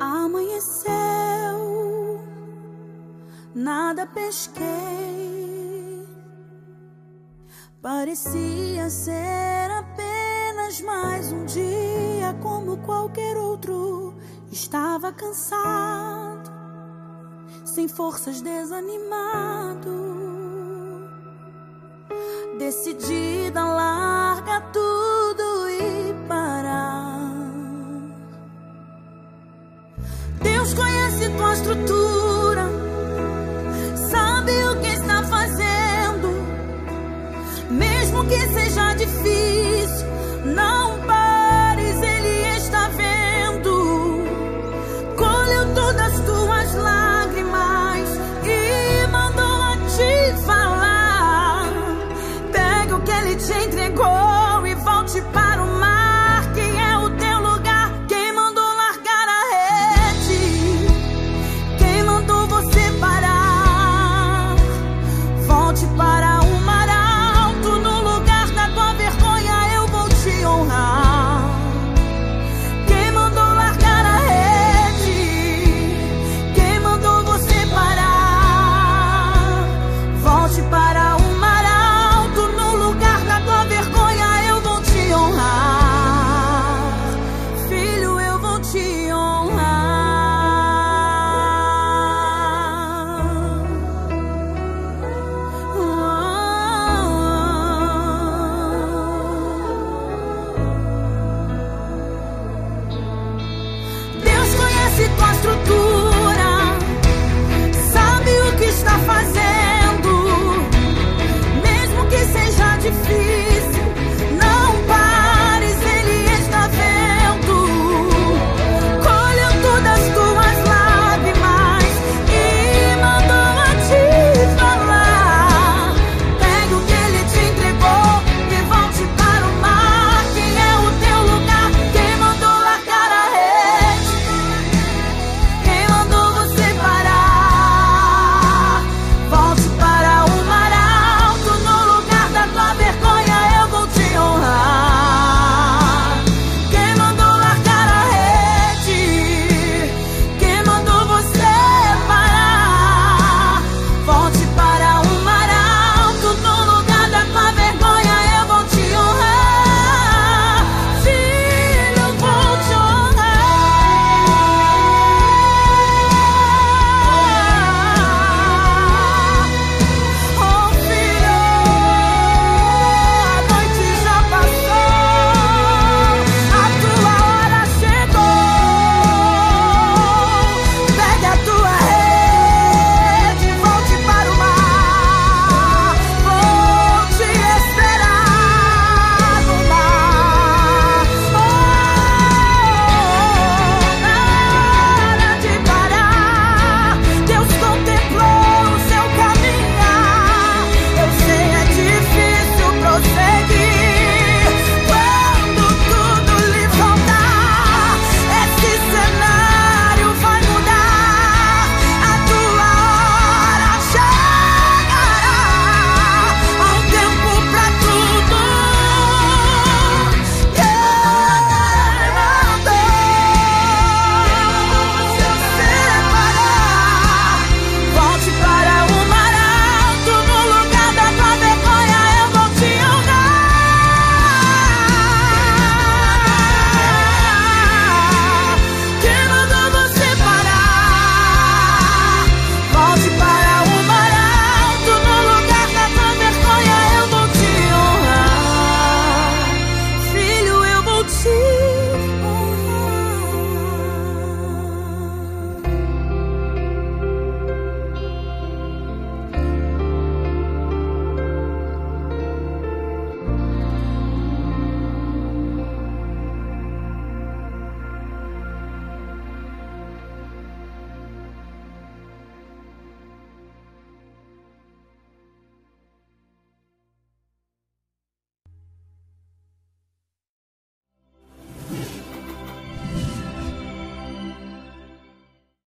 amanheceu, nada pesquei. Parecia ser apenas mais um dia como qualquer outro. Estava cansado, sem forças, desanimado. Decidida lá mesmo que seja difícil, não pares, Ele está vendo. Colheu todas as tuas lágrimas e mandou a te falar. Pega o que Ele te entregou e volte para o mar, que é o teu lugar. Quem mandou largar a rede? Quem mandou você parar? Volte para